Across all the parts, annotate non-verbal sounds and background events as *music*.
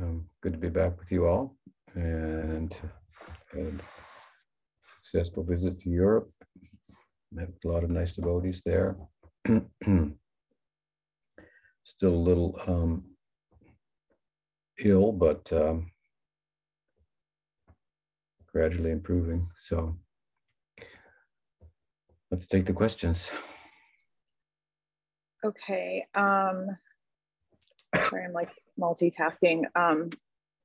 Um, good to be back with you all and, and successful visit to Europe. Met a lot of nice devotees there. *clears throat* Still a little um, ill, but um, gradually improving. So let's take the questions. Okay. Um, sorry, I'm like multitasking. Um,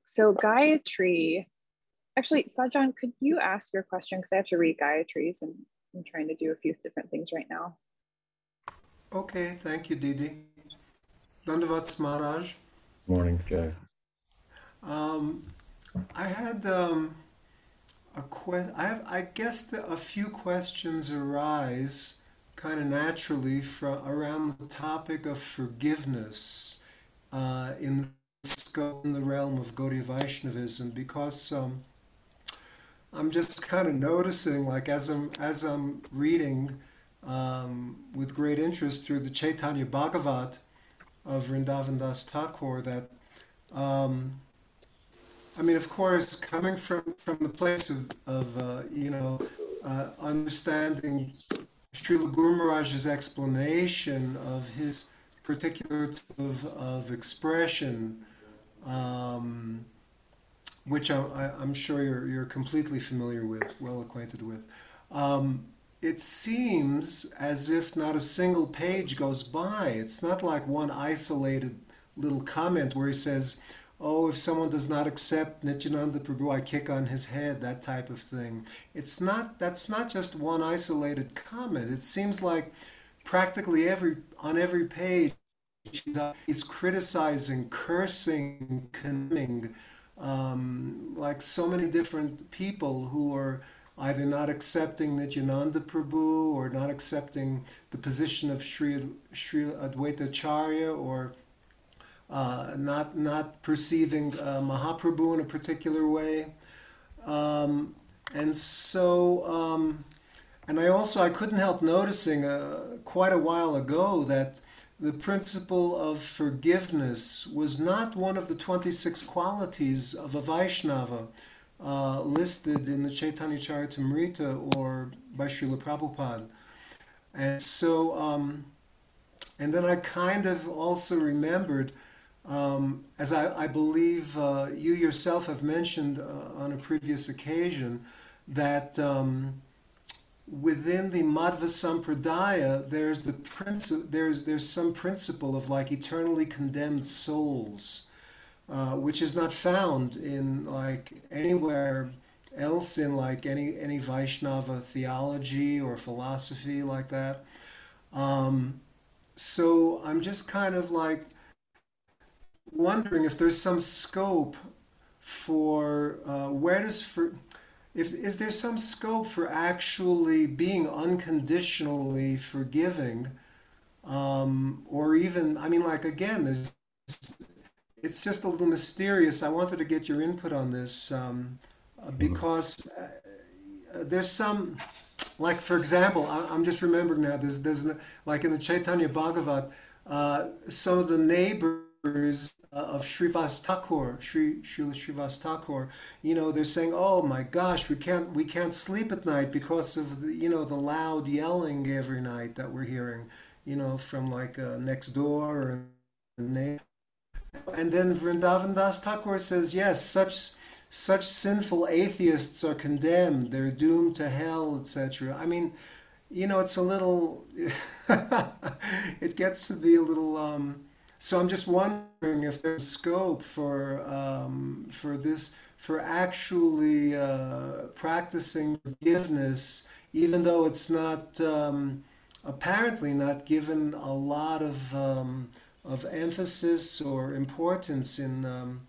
so Gayatri, actually, Sajan, could you ask your question? Because I have to read Gayatri's and I'm trying to do a few different things right now. Okay, thank you, Didi. Dandavat Maharaj. Morning, Jay. Um, I had um, a que- I have, I guess, the, a few questions arise kind of naturally from around the topic of forgiveness uh, in the in the realm of Gaudiya Vaishnavism because um, I'm just kind of noticing, like as I'm as I'm reading um, with great interest through the Chaitanya Bhagavat of Vrindavan Das Thakur, that um, I mean, of course, coming from from the place of of uh, you know uh, understanding Srila Guru Maharaj's explanation of his particular type of, of expression. Um, which I, am sure you're, you're completely familiar with, well acquainted with. Um, it seems as if not a single page goes by. It's not like one isolated little comment where he says, Oh, if someone does not accept Nityananda Prabhu, I kick on his head, that type of thing. It's not, that's not just one isolated comment. It seems like practically every, on every page, he's criticizing, cursing, condemning, um, like so many different people who are either not accepting Nityananda Prabhu or not accepting the position of Sri, Sri Advaita Acharya or uh, not, not perceiving uh, Mahaprabhu in a particular way. Um, and so, um, and I also, I couldn't help noticing uh, quite a while ago that the principle of forgiveness was not one of the 26 qualities of a Vaishnava uh, listed in the Chaitanya Charitamrita or by Srila Prabhupada. And so, um, and then I kind of also remembered, um, as I, I believe uh, you yourself have mentioned uh, on a previous occasion, that um, within the Madhva Sampradaya, there's the princi- there's there's some principle of like eternally condemned souls, uh, which is not found in like anywhere else in like any any Vaishnava theology or philosophy like that. Um, so I'm just kind of like wondering if there's some scope for uh, where does for if, is there some scope for actually being unconditionally forgiving um, or even i mean like again there's it's just a little mysterious. I wanted to get your input on this um, uh, because uh, there's some like for example I, am just remembering now there's there's like in the chaitanya bhagavat uh, some of the neighbors uh, of Srivas Thakur, Sri Srila Srivas Thakur, you know, they're saying, "Oh my gosh, we can't we can't sleep at night because of the you know the loud yelling every night that we're hearing, you know, from like uh, next door or neighbor." And then Vrindavan Das Thakur says, "Yes, such." Such sinful atheists are condemned; they're doomed to hell, etc. I mean, you know, it's a little. *laughs* it gets to be a little um, so I'm just wondering if there's scope for um, for this for actually uh, practicing forgiveness, even though it's not um, apparently not given a lot of um, of emphasis or importance in um,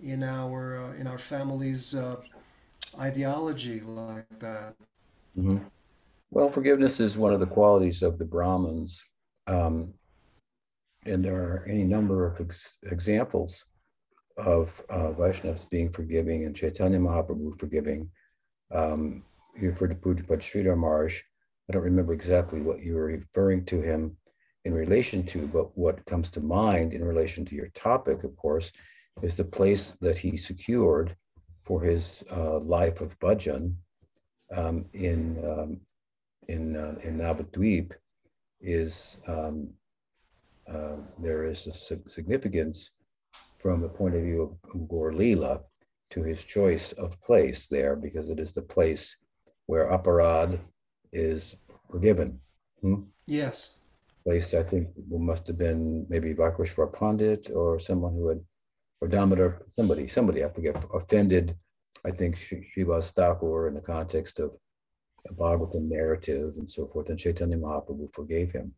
in our uh, in our family's uh, ideology like that. Mm-hmm. Well, forgiveness is one of the qualities of the Brahmins. Um, and there are any number of ex- examples of uh, Vaishnavas being forgiving and Chaitanya Mahaprabhu forgiving. Um, you referred to Pujapad Sridhar Maharaj. I don't remember exactly what you were referring to him in relation to, but what comes to mind in relation to your topic, of course, is the place that he secured for his uh, life of bhajan um, in um, in uh, in Navadvip is um, uh, there is a significance from the point of view of Gaur Leela to his choice of place there because it is the place where aparad is forgiven. Hmm? Yes. Place I think must have been maybe Vakreshwar Pandit or someone who had or Damodar, somebody, somebody I forget, offended, I think Srivas Thakur in the context of a Bhagavatam narrative and so forth, and Chaitanya Mahaprabhu forgave him.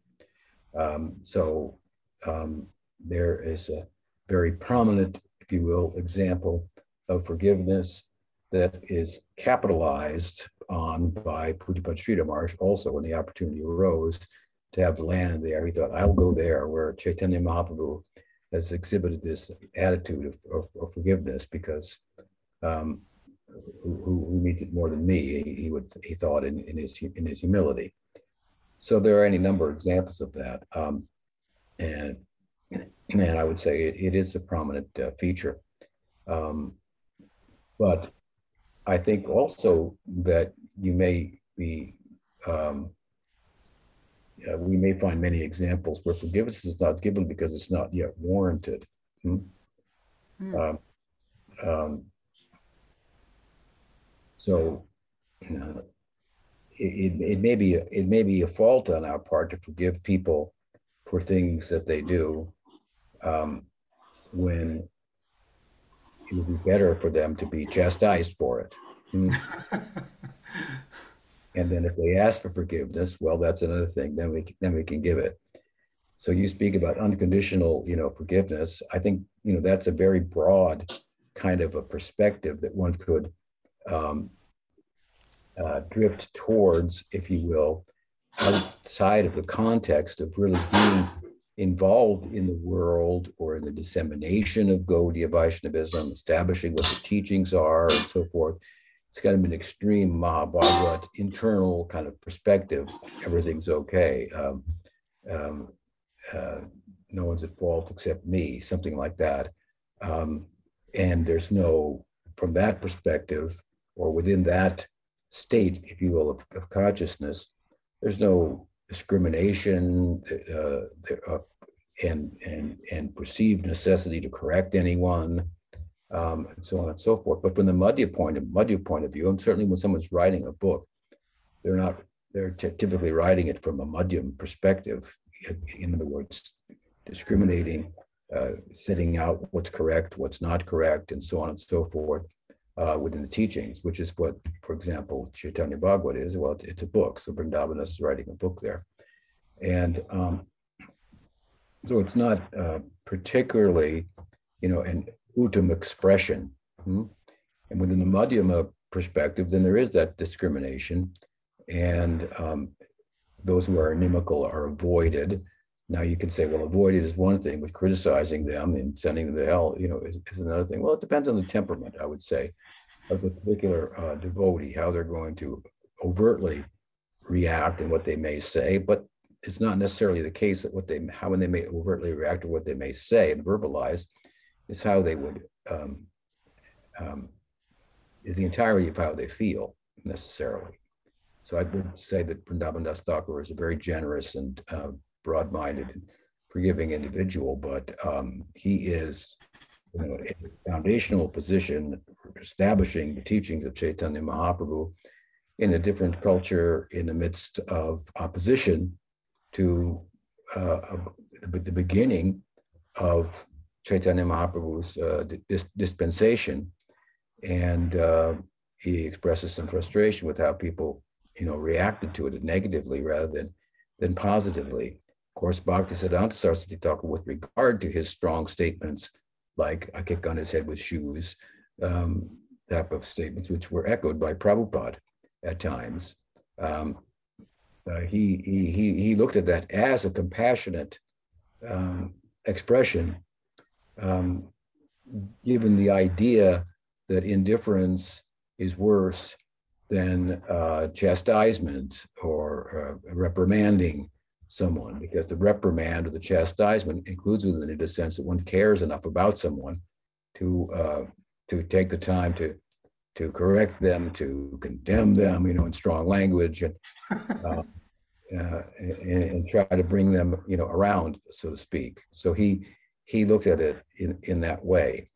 Um, so um, there is a very prominent, if you will, example of forgiveness that is capitalized on by Sridhar Maharaj also when the opportunity arose to have land there. He thought, I'll go there where Chaitanya Mahaprabhu has exhibited this attitude of, of, of forgiveness because um, who, who, needs it more than me? He, he, would he thought in, in his in his humility. So there are any number of examples of that, um, and and I would say it, it is a prominent uh, feature. Um, but I think also that you may be um, uh, we may find many examples where forgiveness is not given because it's not yet warranted. Hmm? Um, um, so uh, it, it may be it may be a fault on our part to forgive people for things that they do um, when it would be better for them to be chastised for it. Hmm? *laughs* And then if they ask for forgiveness, well, that's another thing. Then we then we can give it. So you speak about unconditional, you know, forgiveness. I think you know that's a very broad kind of a perspective that one could um, uh, drift towards, if you will, outside of the context of really being involved in the world or in the dissemination of Gaudiya Vaishnavism, establishing what the teachings are, and so forth it's kind of an extreme Mahabhagavat internal kind of perspective. Everything's okay. Um, um, uh, no one's at fault except me, something like that. Um, and there's no, from that perspective, or within that state, if you will, of, of consciousness, there's no discrimination uh, uh, and, and, and perceived necessity to correct anyone um, and so on and so forth. But from the Madhya point of Madhya point of view, and certainly when someone's writing a book, they're not they're t- typically writing it from a Madhyam perspective. In other words, discriminating, uh, setting out what's correct, what's not correct, and so on and so forth uh, within the teachings, which is what, for example, Chaitanya Bhagavat is. Well, it's, it's a book, so Vrindavan is writing a book there, and um, so it's not uh, particularly, you know, an uttam expression. Hmm? And within the Madhyama perspective, then there is that discrimination. And um, those who are inimical are avoided. Now you can say, well, avoided is one thing, but criticizing them and sending them to hell, you know, is, is another thing. Well, it depends on the temperament, I would say, of the particular uh, devotee, how they're going to overtly react and what they may say. But it's not necessarily the case that what they, how when they may overtly react or what they may say and verbalize is how they would um, um, is the entirety of how they feel necessarily. So I would say that Vrindavan Das Thakur is a very generous and uh, broad-minded and forgiving individual, but um, he is you know, in a foundational position establishing the teachings of Chaitanya Mahaprabhu in a different culture in the midst of opposition to uh, the beginning of Chaitanya Mahaprabhu's uh, dis- dispensation, and uh, he expresses some frustration with how people, you know, reacted to it negatively rather than than positively. Of course, Bhaktisiddhanta Saraswati Thakur, with regard to his strong statements, like "I kick on his head with shoes," um, type of statements, which were echoed by Prabhupada at times. Um, uh, he, he, he, he looked at that as a compassionate um, expression um, given the idea that indifference is worse than uh, chastisement or uh, reprimanding someone, because the reprimand or the chastisement includes within it a sense that one cares enough about someone to uh, to take the time to to correct them, to condemn them, you know, in strong language, and *laughs* uh, uh, and, and, try to bring them, you know, around, so to speak. So he he looked at it in in that way,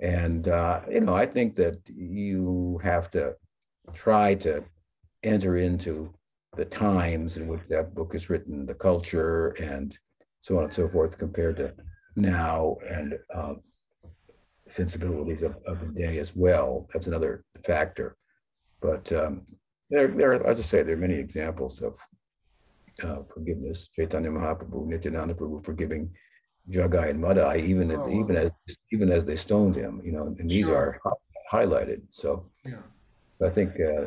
and uh, you know, I think that you have to try to enter into the times in which that book is written, the culture, and so on and so forth, compared to now, and um, sensibilities of, of the day as well. That's another factor. But um, there, there, as I say, there are many examples of uh, forgiveness. Chaitanya Mahaprabhu, Nityananda Prabhu forgiving Jagai and Madai, even oh, even as even as they stoned him. You know, and these sure. are highlighted. So, yeah. I think uh,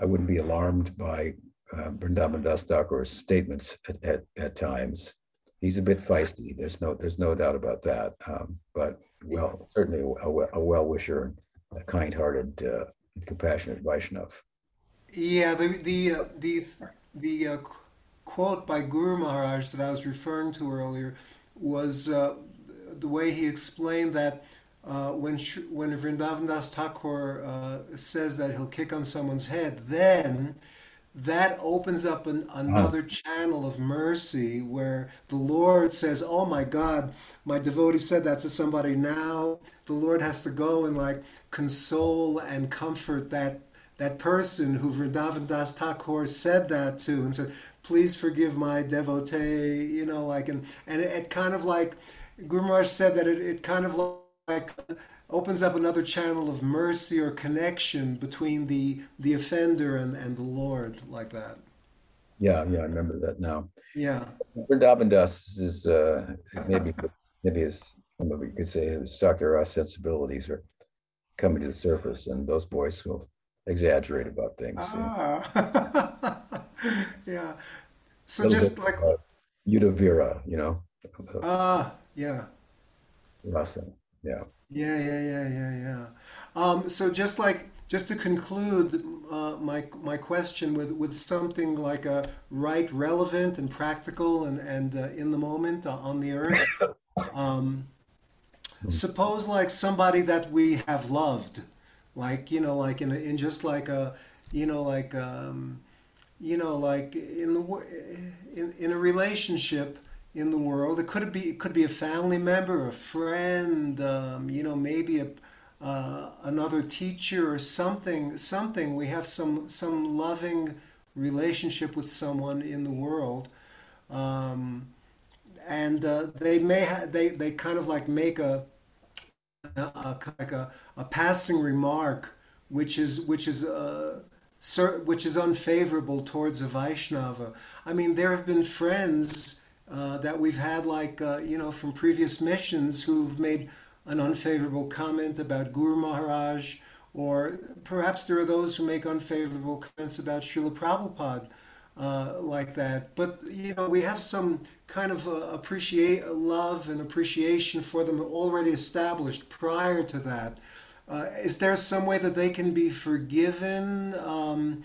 I wouldn't be alarmed by uh, Vrindavan Das Thakur's statements at, at, at times he's a bit feisty. There's no there's no doubt about that. Um, but well, certainly a, a well wisher, a kind hearted, uh, compassionate Vaishnav. Yeah, the the uh, the the uh, quote by Guru Maharaj that I was referring to earlier was uh, the way he explained that. Uh, when when Vrindavan Das Thakur uh, says that he'll kick on someone's head, then that opens up an, another channel of mercy where the Lord says, Oh my God, my devotee said that to somebody. Now the Lord has to go and like console and comfort that that person who Vrindavan Das Thakur said that to and said, Please forgive my devotee, you know, like, and, and it, it kind of like, Guru Maharaj said that it, it kind of like opens up another channel of mercy or connection between the the offender and, and the Lord like that. Yeah, yeah, I remember that now. Yeah. Vrindavan Das is uh, maybe maybe his maybe you could say his Sakhya sensibilities are coming to the surface, and those boys will exaggerate about things. Ah. *laughs* yeah. So just like uh, Yudhavira, you know. Ah, uh, yeah. Rasa, yeah. Yeah, yeah, yeah, yeah, yeah. Um, so just like just to conclude uh, my my question with with something like a right, relevant, and practical, and and uh, in the moment uh, on the earth. *laughs* Um, suppose like somebody that we have loved, like you know, like in a, in just like a you know like um, you know like in the in, in a relationship in the world. It could be it could be a family member, a friend, um, you know, maybe a uh, another teacher or something. Something we have some some loving relationship with someone in the world, um, and uh, they may ha- they they kind of like make a, a, like a, a passing remark, which is which is. Uh, which is unfavorable towards a Vaishnava. I mean, there have been friends uh, that we've had, like, uh, you know, from previous missions who've made an unfavorable comment about Guru Maharaj, or perhaps there are those who make unfavorable comments about Srila Prabhupada. Uh, like that, but you know we have some kind of uh, appreciate love and appreciation for them already established prior to that. Uh, is there some way that they can be forgiven? Um,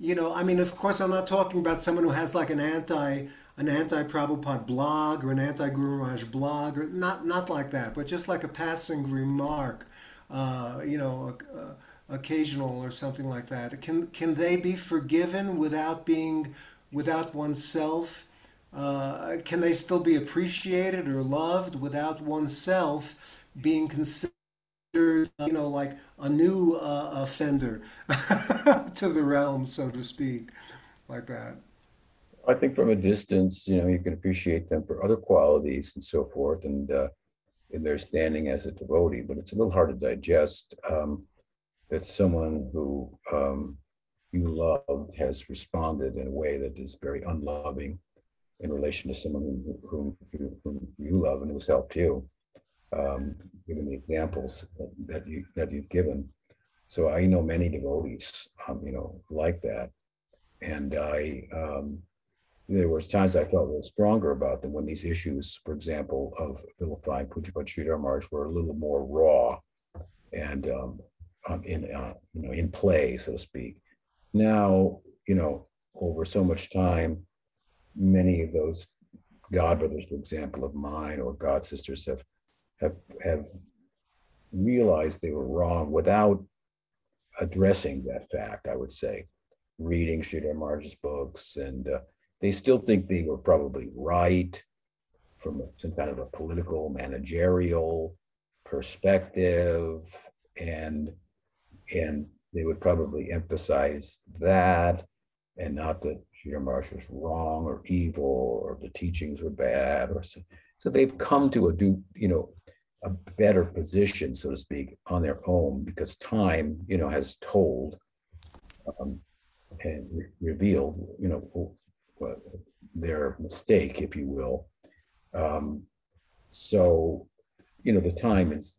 you know, I mean, of course, I'm not talking about someone who has like an anti an anti-Prabhupada blog or an anti-Guru Maharaj blog, or not not like that, but just like a passing remark, uh, you know, uh, occasional or something like that. Can can they be forgiven without being without oneself? Uh, can they still be appreciated or loved without oneself being considered, you know, like a new uh, offender *laughs* to the realm, so to speak, like that? I think from a distance, you know, you can appreciate them for other qualities and so forth, and uh, in their standing as a devotee. But it's a little hard to digest um, that someone who um, you love has responded in a way that is very unloving in relation to someone whom, whom, you, whom you love and who's helped you. Um, given the examples that you that you've given, so I know many devotees, um, you know, like that, and I um, there was times I felt a little stronger about them when these issues, for example, of vilifying Pujyapat Sridhar Maharaj were a little more raw and um, um, in uh, you know in play, so to speak. Now, you know, over so much time, many of those god brothers, for example, of mine or god sisters have have have realized they were wrong without addressing that fact, I would say, reading Sridhar Maharaj's books, and uh, they still think they were probably right from some kind of a political, managerial perspective, and and they would probably emphasize that and not that Sridhar Maharaj was wrong or evil or the teachings were bad or so. So they've come to a do, you know, a better position, so to speak, on their own because time, you know, has told um, and re- revealed, you know, their mistake, if you will. Um, so, you know, the time is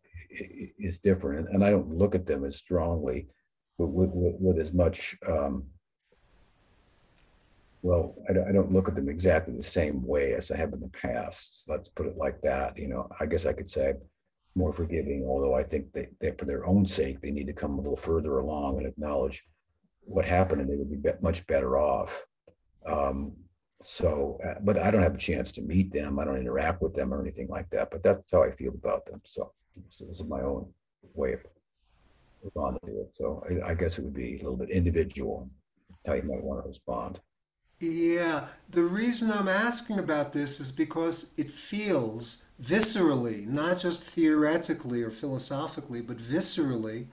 is different, and I don't look at them as strongly, with with, with, with as much. Um, well, I don't, I don't look at them exactly the same way as I have in the past. Let's put it like that. You know, I guess I could say more forgiving, although I think that for their own sake, they need to come a little further along and acknowledge what happened and they would be much better off. Um, so, uh, but I don't have a chance to meet them. I don't interact with them or anything like that, but that's how I feel about them. So, so this is my own way of responding to it. So I, I guess it would be a little bit individual how you might want to respond. Yeah, the reason I'm asking about this is because it feels viscerally, not just theoretically or philosophically, but viscerally,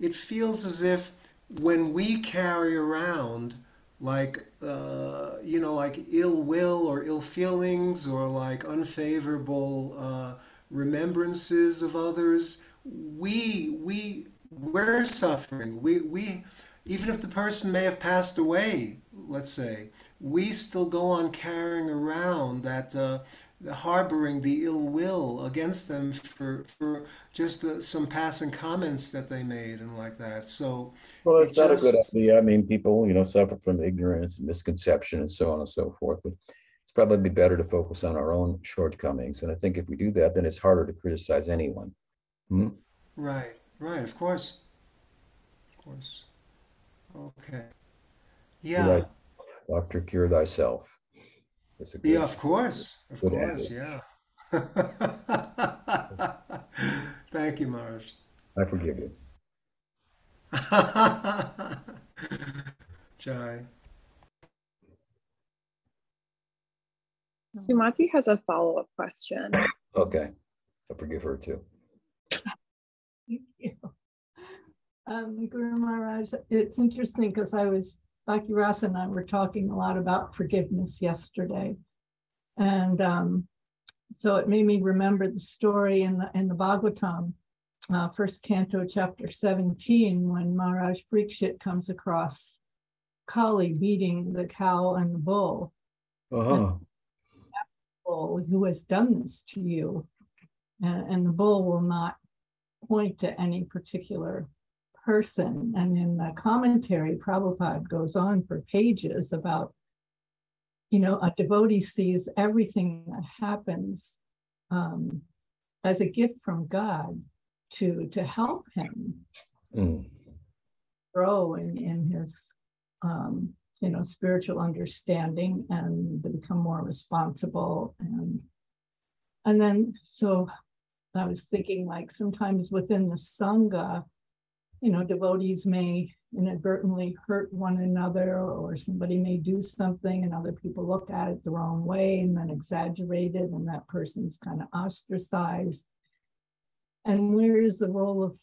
it feels as if when we carry around like uh, you know like ill will or ill feelings or like unfavorable uh, remembrances of others we we we're suffering. We we even if the person may have passed away let's say we still go on carrying around that uh, harboring the ill will against them for for just uh, some passing comments that they made and like that so Well, it it's not a good idea. I mean, people, you know, suffer from ignorance and misconception and so on and so forth. But it's probably better to focus on our own shortcomings. And I think if we do that, then it's harder to criticize anyone. Hmm? right right of course of course okay yeah. Doctor, cure thyself. It's a Yeah, of course. Of course, adage. yeah. *laughs* Thank you, Marge. I forgive you. *laughs* Jai. Sumati has a follow-up question. Okay. I forgive her too. Thank you. Um, Guru Maharaj, it's interesting because I was, Bhakti Rasa and I were talking a lot about forgiveness yesterday. And um, so it made me remember the story in the in the Bhagavatam, uh, first canto, chapter 17, when Maharaj Parikshit comes across Kali beating the cow and the bull. Uh-huh. bull who has done this to you. And, and the bull will not point to any particular person. And in the commentary, Prabhupada goes on for pages about, you know, a devotee sees everything that happens um, as a gift from God to to help him Mm. grow in, in his um, you know spiritual understanding and to become more responsible and and then so I was thinking like sometimes within the sangha, you know, devotees may inadvertently hurt one another or somebody may do something and other people look at it the wrong way and then exaggerate it and that person's kind of ostracized. And where is the role of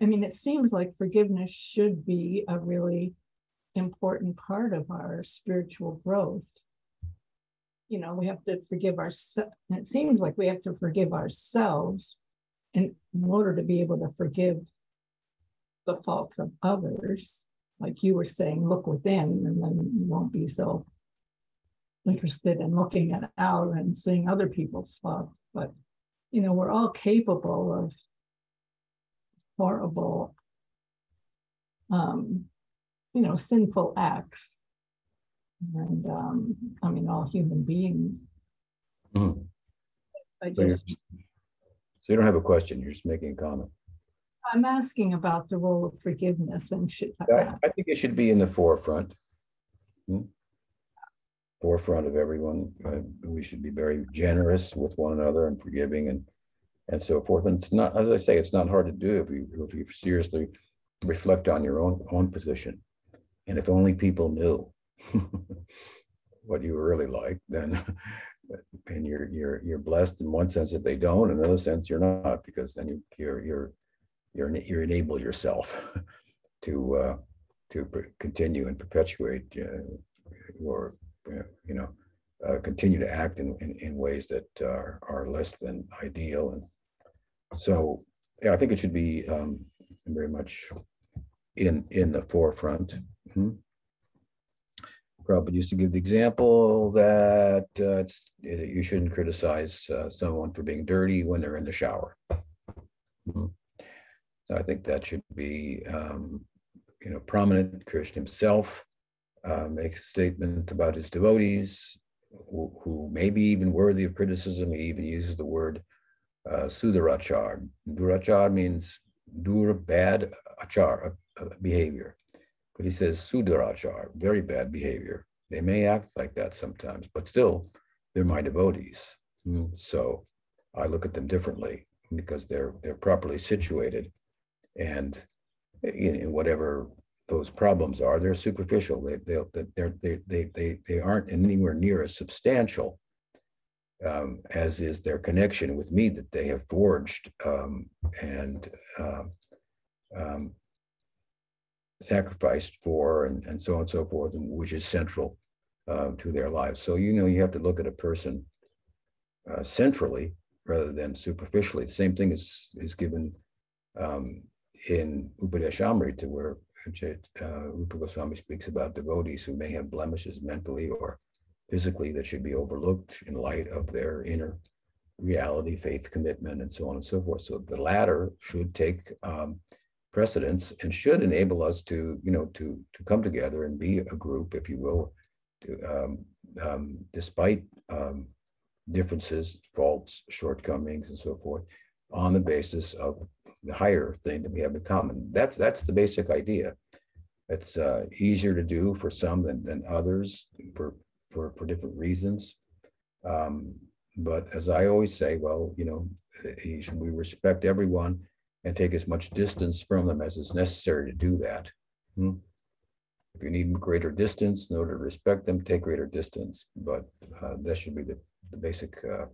I mean, it seems like forgiveness should be a really important part of our spiritual growth. You know, we have to forgive ourselves. It seems like we have to forgive ourselves in, in order to be able to forgive the faults of others. Like you were saying, look within, and then you won't be so interested in looking at out and seeing other people's faults. But, you know, we're all capable of horrible, um, you know, sinful acts. And um, I mean, all human beings. Mhm. I just, so you don't have a question, you're just making a comment. I'm asking about the role of forgiveness and should, I, I think it should be in the forefront. Hmm? Forefront of everyone. Uh, we should be very generous with one another and forgiving and and so forth. And it's not, as I say, it's not hard to do if you, if you seriously reflect on your own, own position. And if only people knew *laughs* what you were really like, then and you're you're you're blessed in one sense that they don't, in another sense you're not, because then you you're you're you're you enable yourself *laughs* to uh, to continue and perpetuate uh, or you know uh, continue to act in, in, in ways that are, are less than ideal and so yeah i think it should be um, very much in in the forefront mm-hmm. Prabhupada used to give the example that uh, it, you shouldn't criticize uh, someone for being dirty when they're in the shower. Mm-hmm. So I think that should be, um, you know, prominent. Krishna himself uh, makes a statement about his devotees who, who, may be even worthy of criticism. He even uses the word uh, sudurachar. Durachar means dur, bad, achar, uh, behavior. But he says sudurachar, very bad behavior. They may act like that sometimes, but still, they're my devotees. Mm, so I look at them differently because they're they're properly situated, and in, in whatever those problems are, they're superficial. They they they're, they they they they aren't anywhere near as substantial um, as is their connection with me that they have forged um, and uh, um, sacrificed for and, and so on and so forth, and which is central uh, to their lives. So, you know, you have to look at a person uh, centrally rather than superficially. The same thing is, is given um, in Upadeshamrita, where uh, Rupa Goswami speaks about devotees who may have blemishes mentally or physically that should be overlooked in light of their inner reality, faith, commitment, and so on and so forth. So the latter should take um, precedence and should enable us to, you know, to to come together and be a group, if you will, to, um, um, despite um, differences, faults, shortcomings, and so forth, on the basis of the higher thing that we have in common. That's that's the basic idea. It's uh, easier to do for some than, than others for for for different reasons. Um, but as I always say, well, you know, eh, we respect everyone and take as much distance from them as is necessary to do that. Hmm? If you need greater distance in order to respect them, take greater distance. But uh, that should be the, the basic uh,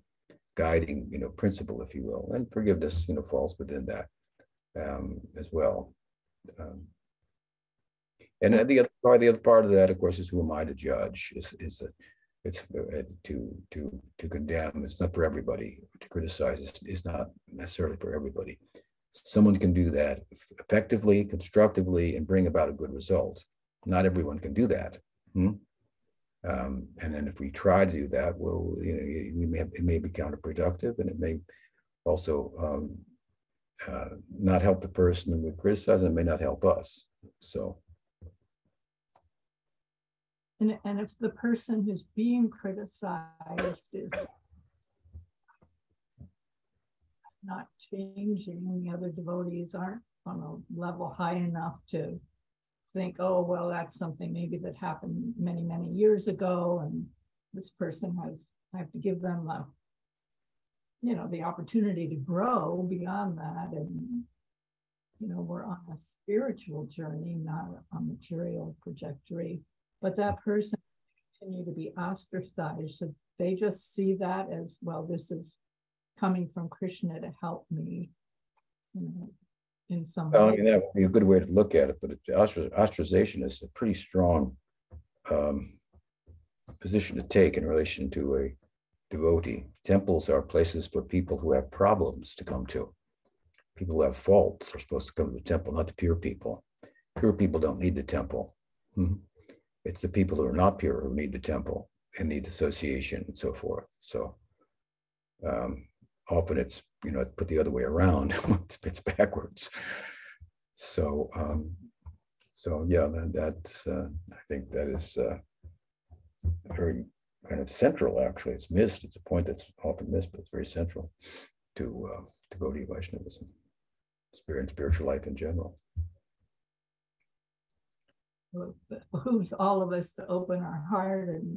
guiding, you know, principle, if you will. And forgiveness, you know, falls within that um, as well. Um, and the other part, the other part of that, of course, is who am I to judge? Is is a, it's uh, to to to condemn. It's not for everybody. To criticize is, is not necessarily for everybody someone can do that effectively, constructively, and bring about a good result. Not everyone can do that. Hmm? Um, and then if we try to do that, well, you know, we may it may be counterproductive, and it may also um, uh, not help the person who we criticize, and may not help us. So. And, and if the person who's being criticized is not changing. The other devotees aren't on a level high enough to think, oh, well, that's something maybe that happened many, many years ago. And this person has, I have to give them a, you know, the opportunity to grow beyond that. And, you know, we're on a spiritual journey, not a material trajectory. But that person continue to be ostracized. So they just see that as, well, this is coming from Krishna to help me, you know, in some Well, I way. mean, that would be a good way to look at it, but it- ostracization is a pretty strong um, position to take in relation to a devotee. Temples are places for people who have problems to come to. People who have faults are supposed to come to the temple, not the pure people. Pure people don't need the temple. Mhm. It's the people who are not pure who need the temple and need association and so forth. So um, often it's you know put the other way around *laughs* it's backwards. So um so yeah that, that's uh, i think that is uh, very kind of central actually. It's missed. It's a point that's often missed but it's very central to uh, devotee vaishnavism spirit and spiritual life in general. Behooves all of us to open our heart and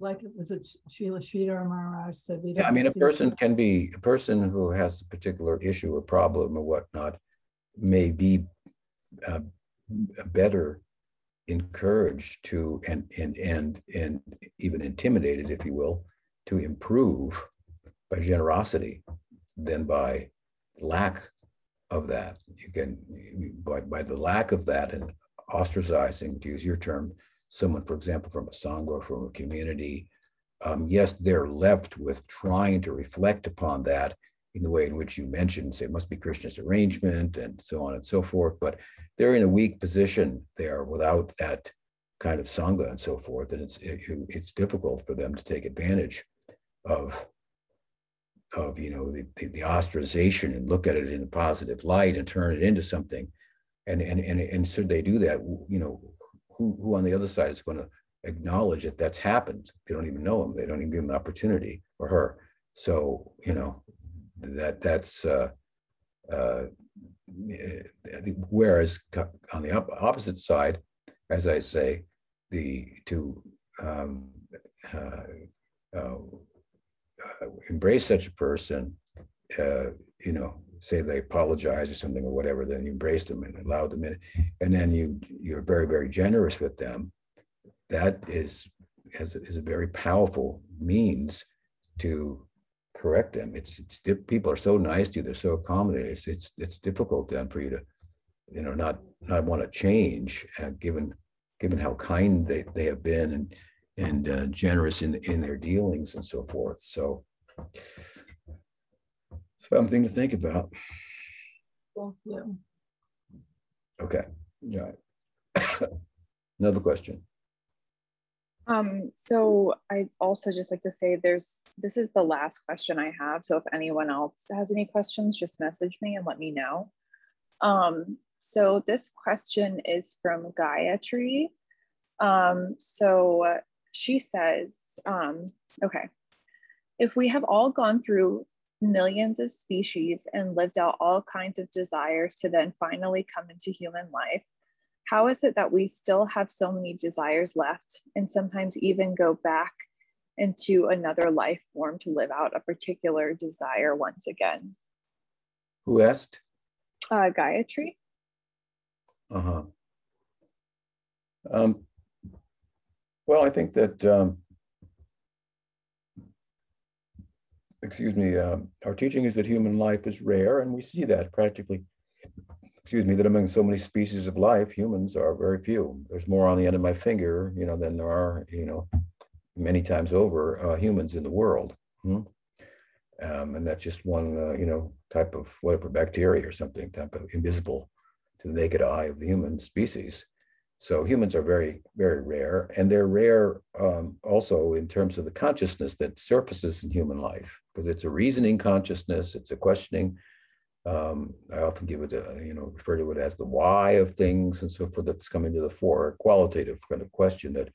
like it was it Srila Sridhar Maharaj said. we Yeah, I don't mean, a person can be, a person who has a particular issue or problem or whatnot may be uh, better encouraged to and and and and even intimidated, if you will, to improve by generosity than by lack of that. You can by by the lack of that and ostracizing, to use your term, someone, for example, from a sangha or from a community, um, yes, they're left with trying to reflect upon that in the way in which you mentioned, say, it must be Krishna's arrangement and so on and so forth. But they're in a weak position there without that kind of sangha and so forth. And it's it, it's difficult for them to take advantage of of you know the, the, the ostracization and look at it in a positive light and turn it into something. And and and and should they do that, you know, who who on the other side is going to acknowledge that that's happened? They don't even know him. They don't even give him an opportunity or her. So you know that that's uh, uh, eh, whereas on the opposite side, as I say, the to um, uh, uh, uh, embrace such a person, uh, you know, say they apologize or something or whatever, then you embrace them and allow them in, and then you you're very very generous with them. That is is, is a very powerful means to correct them. It's it's people are so nice to you, they're so accommodating. It's it's it's difficult then for you to, you know, not not want to change, uh, given given how kind they they have been and and uh, generous in in their dealings and so forth. So something to think about. Thank you. Okay, yeah. *coughs* Another question. Um, so I also just like to say there's this is the last question I have. So if anyone else has any questions, just message me and let me know. Um, so this question is from Gayatri. Um, so she says, um, okay, if we have all gone through millions of species and lived out all kinds of desires to then finally come into human life, how is it that we still have so many desires left and sometimes even go back into another life form to live out a particular desire once again? Who asked? Uh, Gayatri? Uh-huh. Um, well, I think that, um, excuse me, uh, our teaching is that human life is rare, and we see that practically, excuse me, that among so many species of life, humans are very few. There's more on the end of my finger, you know, than there are, you know, many times over uh, humans in the world. Hmm? Um, and that's just one, uh, you know, type of whatever bacteria or something, type of invisible to the naked eye of the human species. So humans are very, very rare, and they're rare um, also in terms of the consciousness that surfaces in human life, because it's a reasoning consciousness, it's a questioning. Um, I often give it, a, you know, refer to it as the why of things and so forth. That's coming to the fore, a qualitative kind of question that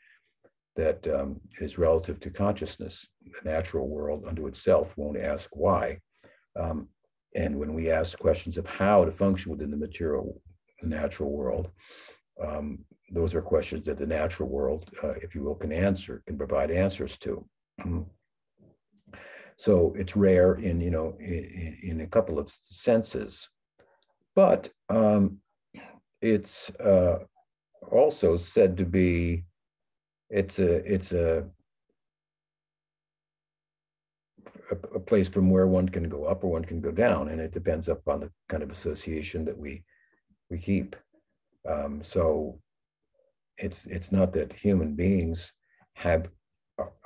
that um, is relative to consciousness. The natural world unto itself won't ask why, um, and when we ask questions of how to function within the material, the natural world, um, those are questions that the natural world, uh, if you will, can answer, can provide answers to. so it's rare in, you know, in, in a couple of senses, but um, it's uh, also said to be, it's a, it's a, a, place from where one can go up or one can go down, and it depends upon the kind of association that we we keep. Um, so it's it's not that human beings have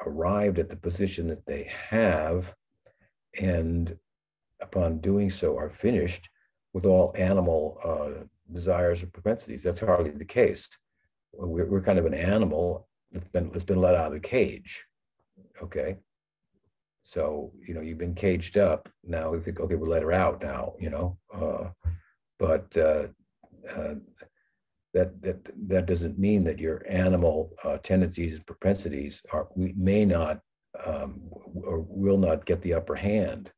arrived at the position that they have, and upon doing so are finished with all animal uh, desires or propensities. That's hardly the case. We're, we're kind of an animal that's been that's been let out of the cage. Okay. So you know you've been caged up. Now we think, okay, we'll let her out now. You know, uh, but uh, uh, that that that doesn't mean that your animal uh, tendencies and propensities are we may not um, or will not get the upper hand.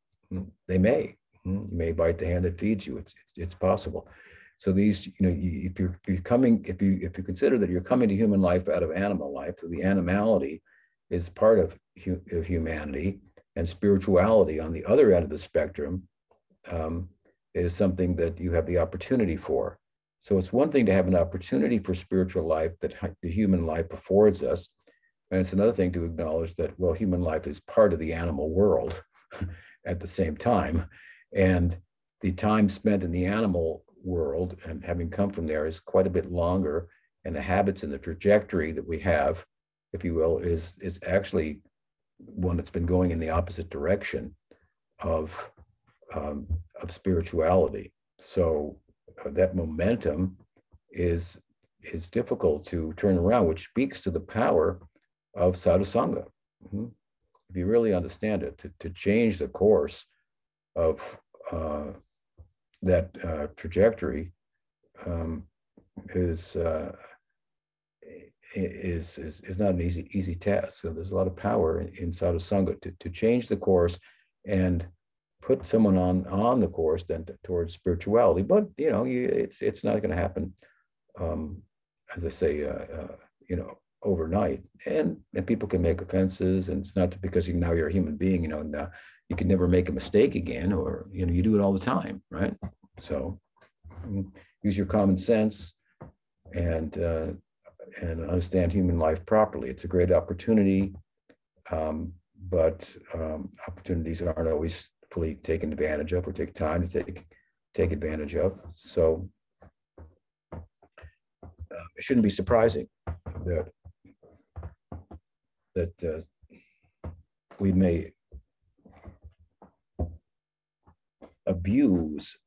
They may. You may bite the hand that feeds you. It's it's, it's possible. So these, you know, if you're, if you're coming, if you if you consider that you're coming to human life out of animal life, so the animality is part of, hu- of humanity, and spirituality on the other end of the spectrum um, is something that you have the opportunity for. So it's one thing to have an opportunity for spiritual life that the human life affords us. And it's another thing to acknowledge that, well, human life is part of the animal world *laughs* at the same time. And the time spent in the animal world and having come from there is quite a bit longer. And the habits and the trajectory that we have, if you will, is, is actually one that's been going in the opposite direction of, um, of spirituality. So that momentum is is difficult to turn around, which speaks to the power of sadhusanga. Mm-hmm. If you really understand it, to, to change the course of uh, that uh, trajectory um, is, uh, is, is is not an easy easy task. So there's a lot of power in, in sadhusanga to, to change the course and put someone on on the course then towards spirituality. But you know, you, it's it's not going to happen, um, as I say, uh, uh, you know, overnight. And and people can make offenses, and it's not because you now you're a human being. You know, and, uh, you can never make a mistake again, or you know, you do it all the time, right? So mm, use your common sense and uh, and understand human life properly. It's a great opportunity. Um, but um, opportunities aren't always fully taken advantage of or take time to take take advantage of. So uh, it shouldn't be surprising that that uh, we may abuse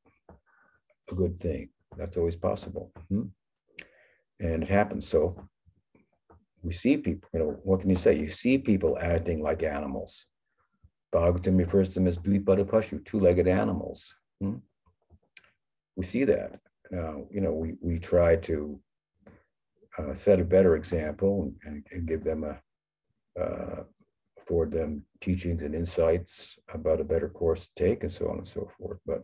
a good thing. That's always possible. Hmm? And it happens. So we see people, you know, what can you say? You see people acting like animals. Bhagavatam refers to them as Dvipada two-legged animals. Hmm? We see that. Now, you know, we, we try to uh, set a better example and, and give them a, uh, afford them teachings and insights about a better course to take and so on and so forth. But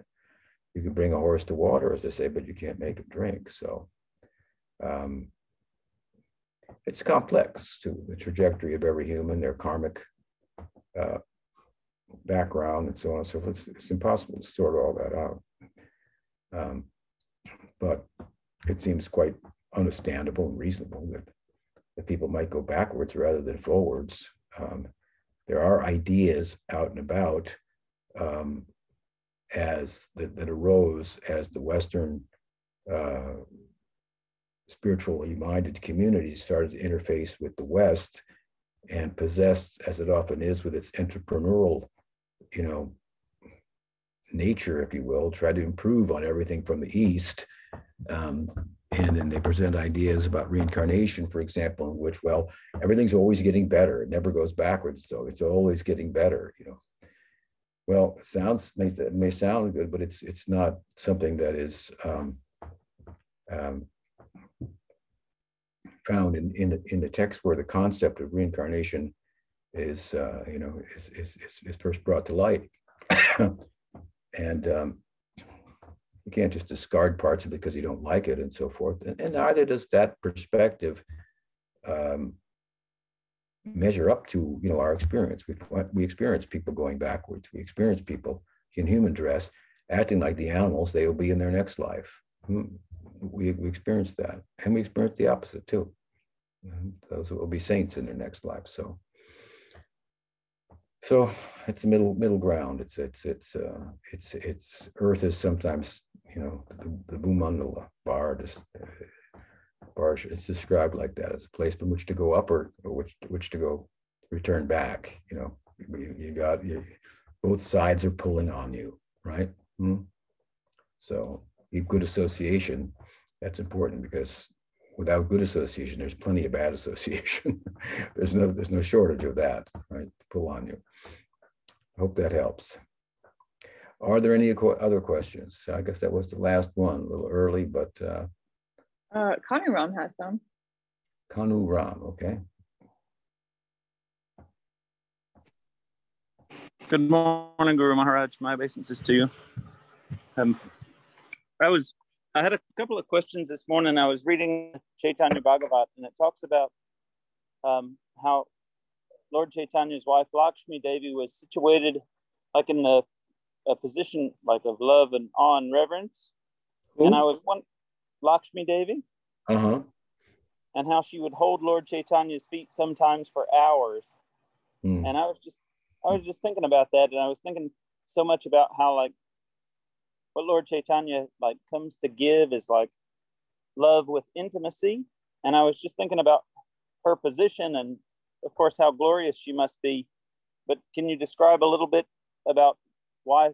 you can bring a horse to water, as they say, but you can't make it drink. So um, it's complex to the trajectory of every human, their karmic uh, background and so on and so forth. It's, it's impossible to sort all that out. Um, but it seems quite understandable and reasonable that, that people might go backwards rather than forwards. Um, there are ideas out and about um, as that, that, arose as the Western uh, spiritually minded communities started to interface with the West and possessed, as it often is, with its entrepreneurial you know, nature, if you will, try to improve on everything from the East. Um, and then they present ideas about reincarnation, for example, in which, well, everything's always getting better. It never goes backwards. So it's always getting better, you know. Well, it sounds may, may sound good, but it's it's not something that is um, um, found in, in the in the text where the concept of reincarnation is uh, you know is, is, is, is first brought to light. *coughs* And um, you can't just discard parts of it because you don't like it and so forth. And, and neither does that perspective um, measure up to you know our experience. We, we experience people going backwards. We experience people in human dress acting like the animals they will be in their next life. Hmm. we, we experience that. And we experience the opposite too. Those will be saints in their next life. So so it's a middle middle ground. It's it's it's uh, it's it's Earth is sometimes you know the, the Bhumandala bar just uh, bar it's described like that as a place from which to go up or, or which which to go return back. You know you, you got you, both sides are pulling on you, right? Hmm? So good association. That's important because without good association, there's plenty of bad *laughs* association. there's no there's no shortage of that, right? To pull on you. I hope that helps. Are there any other questions? I guess that was the last one, a little early, but uh, uh Kanu Ram has some. Kanu Ram, okay. Good morning, Guru Maharaj. My obeisances to you. Um, I was I had a couple of questions this morning. I was reading Chaitanya Bhagavat, and it talks about um, how Lord Chaitanya's wife Lakshmi Devi was situated like in the a position like of love and awe and reverence. Who? And I was one Lakshmi Devi, Uh-huh. and how she would hold Lord Chaitanya's feet sometimes for hours. Hmm. And I was just I was just thinking about that, and I was thinking so much about how like what Lord Chaitanya like comes to give is like love with intimacy. And I was just thinking about her position and of course how glorious she must be. But can you describe a little bit about why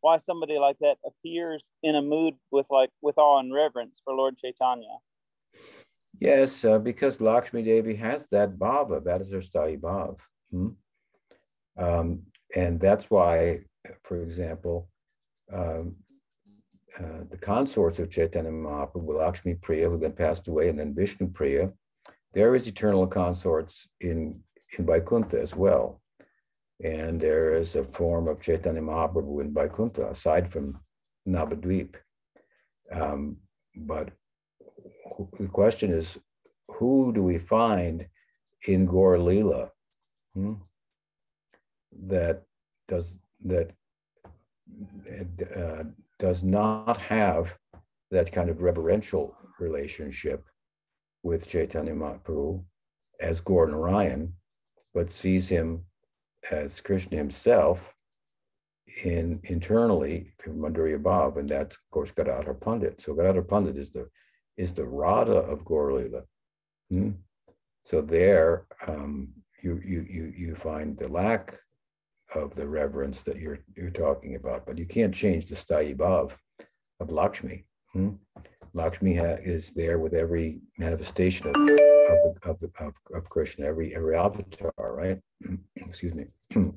why somebody like that appears in a mood with like with awe and reverence for Lord Chaitanya? Yes, uh, because Lakshmi Devi has that bhava, that is her sthayi bhav. Hmm? Um, and that's why, for example, uh, the consorts of Chaitanya Mahaprabhu, Lakshmi Priya, who then passed away, and then Vishnu Priya, there is eternal consorts in, in Vaikuntha as well. And there is a form of Chaitanya Mahaprabhu in Vaikuntha, aside from Navadvip. Um, but the question is, who do we find in Gaur Leela hmm, that does that uh, does not have that kind of reverential relationship with Chaitanya Mahaprabhu as Gaur Narayan, but sees him as Krishna himself in internally from Madhurya above, and that's of course Gadadhar Pandit. So Gadadhar Pandit is the is the Radha of Gaur Leela. Hmm? So there um, you, you you you find the lack of the reverence that you're you're talking about, but you can't change the sthayi bhav of Lakshmi. hmm? Lakshmi ha- is there with every manifestation of, of the of the of, of Krishna, every every avatar, right? *clears throat* Excuse me. *clears throat*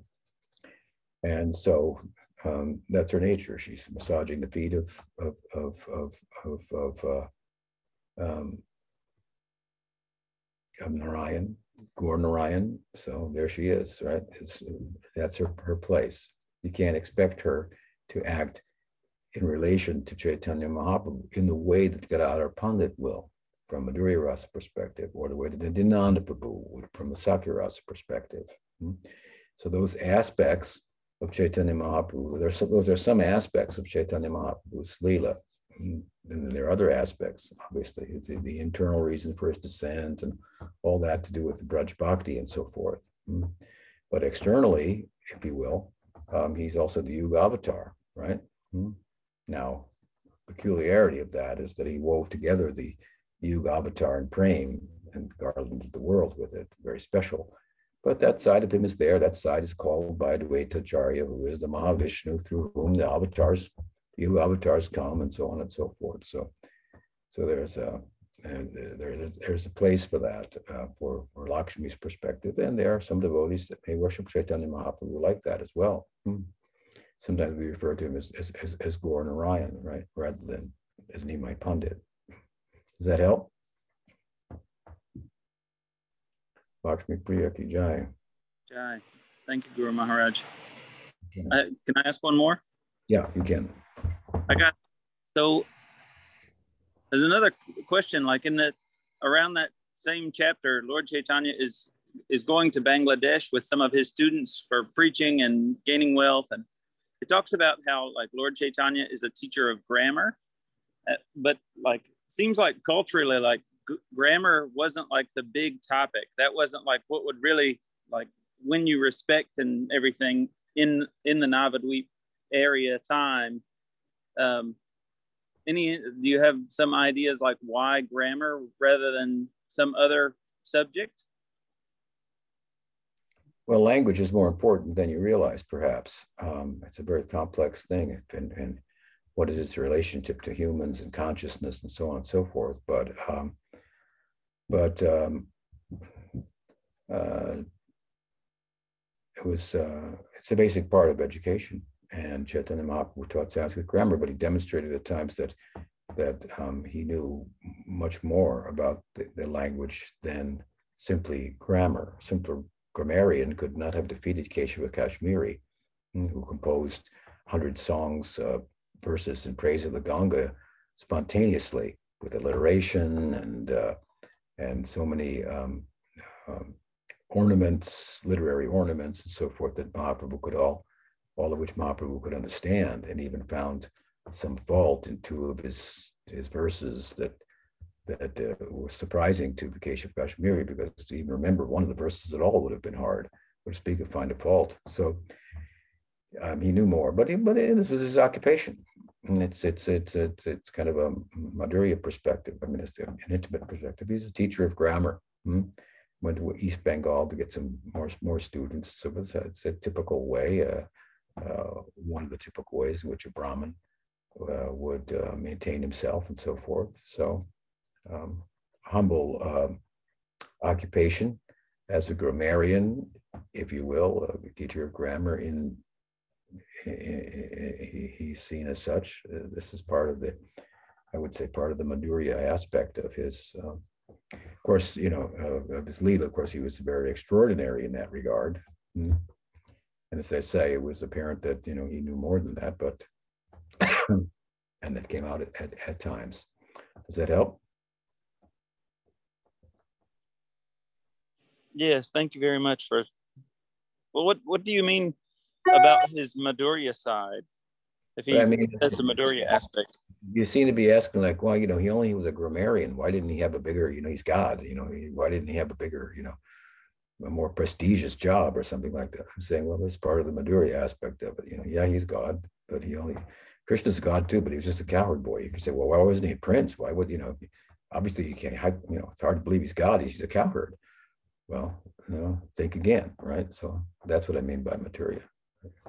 and so um, that's her nature. She's massaging the feet of of of of of, of uh, um, of Narayan, Gaur Narayan. So there she is, right? It's, that's her, her place. You can't expect her to act in relation to Chaitanya Mahaprabhu in the way that Gadadhar Pandit will, from a Madhurya Rasa perspective, or the way that Nityananda Prabhu would from a Sakhya Rasa perspective. Hmm? So those aspects of Chaitanya Mahaprabhu, there's some, those are some aspects of Chaitanya Mahaprabhu's Leela. And then there are other aspects, obviously, the, the internal reason for his descent and all that to do with the Braj Bhakti and so forth. Hmm. But externally, if you will, um, he's also the Yuga avatar, right? Hmm. Now, peculiarity of that is that he wove together the Yuga avatar and praying and garlanded the world with it, very special. But that side of him is there. That side is called by Advaita Acharya, who is the Mahavishnu, through whom the avatars, Yuga avatars come, and so on and so forth. So, so there's a and there, there's a place for that uh, for, for Lakshmi's perspective. And there are some devotees that may worship Chaitanya Mahaprabhu like that as well. Hmm. Sometimes we refer to him as, as, as, as Gaur Narayan, right? Rather than as Nimai Pandit. Does that help? Lakshmi Priya Ki Jai. Jai. Thank you, Guru Maharaj. Yeah. Uh, can I ask one more? Yeah, you can. I got so there's another question like in that around that same chapter Lord Chaitanya is is going to Bangladesh with some of his students for preaching and gaining wealth and it talks about how like Lord Chaitanya is a teacher of grammar uh, but like seems like culturally like grammar wasn't like the big topic. That wasn't like what would really like win you respect and everything in in the Navadweep area time um, any do you have some ideas like why grammar rather than some other subject Well, language is more important than you realize, perhaps. Um, it's a very complex thing, and, and what is its relationship to humans and consciousness and so on and so forth. But um, but um, uh, it was uh, it's a basic part of education. And Chaitanya Mahaprabhu taught Sanskrit grammar, but he demonstrated at times that that um, he knew much more about the, the language than simply grammar. Simpler grammarian could not have defeated Keshava Kashmiri, who composed 100 songs, uh, verses in praise of the Ganga spontaneously with alliteration and uh, and so many um, um, ornaments, literary ornaments, and so forth that Mahaprabhu could all, all of which Mahaprabhu could understand, and even found some fault in two of his his verses that that uh, surprising to the Keshav Kashmiri because to even remember one of the verses at all would have been hard, or to speak of find a fault. So um, he knew more, but he, but this was his occupation. And it's it's it's it's it's kind of a Madhurya perspective. I mean, it's an intimate perspective. He's a teacher of grammar. Hmm? Went to East Bengal to get some more more students. So it's a, it's a typical way, uh, uh, one of the typical ways in which a Brahmin uh, would uh, maintain himself and so forth. So um, humble um, occupation as a grammarian, if you will, a teacher of grammar in he's seen as such. Uh, this is part of the, I would say, part of the Madhurya aspect of his. Um, of course, you know, of his Leela. Of course, he was very extraordinary in that regard. Mm-hmm. And as they say, it was apparent that you know he knew more than that, but *coughs* and that came out at, at, at times. Does that help? Yes, thank you very much for. Well, what what do you mean about his Madhurya side? If he's I mean, that's a Madhurya aspect. You seem to be asking like, well, you know, he only was a grammarian. Why didn't he have a bigger, you know, he's God, you know, why didn't he have a bigger, you know, a more prestigious job or something like that? I'm saying, well, that's part of the Madhurya aspect of it. You know, yeah, he's God, but he only Krishna's God too, but he was just a coward boy. You could say, well, why wasn't he a prince? Why would you know? Obviously, you can't. You know, it's hard to believe he's God. He's a cowherd well, you know, think again, right? So that's what I mean by Madhurya.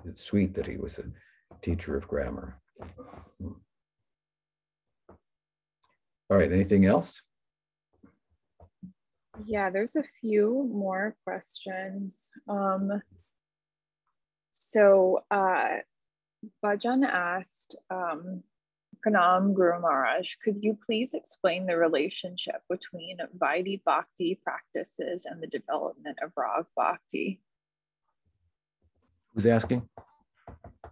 It's sweet that he was a teacher of grammar. Hmm. All right, anything else? Yeah, there's a few more questions. Um, so uh, Bhajan asked, um, Pranam Guru Maharaj, could you please explain the relationship between Vaidhi Bhakti practices and the development of Rag Bhakti? Who's asking?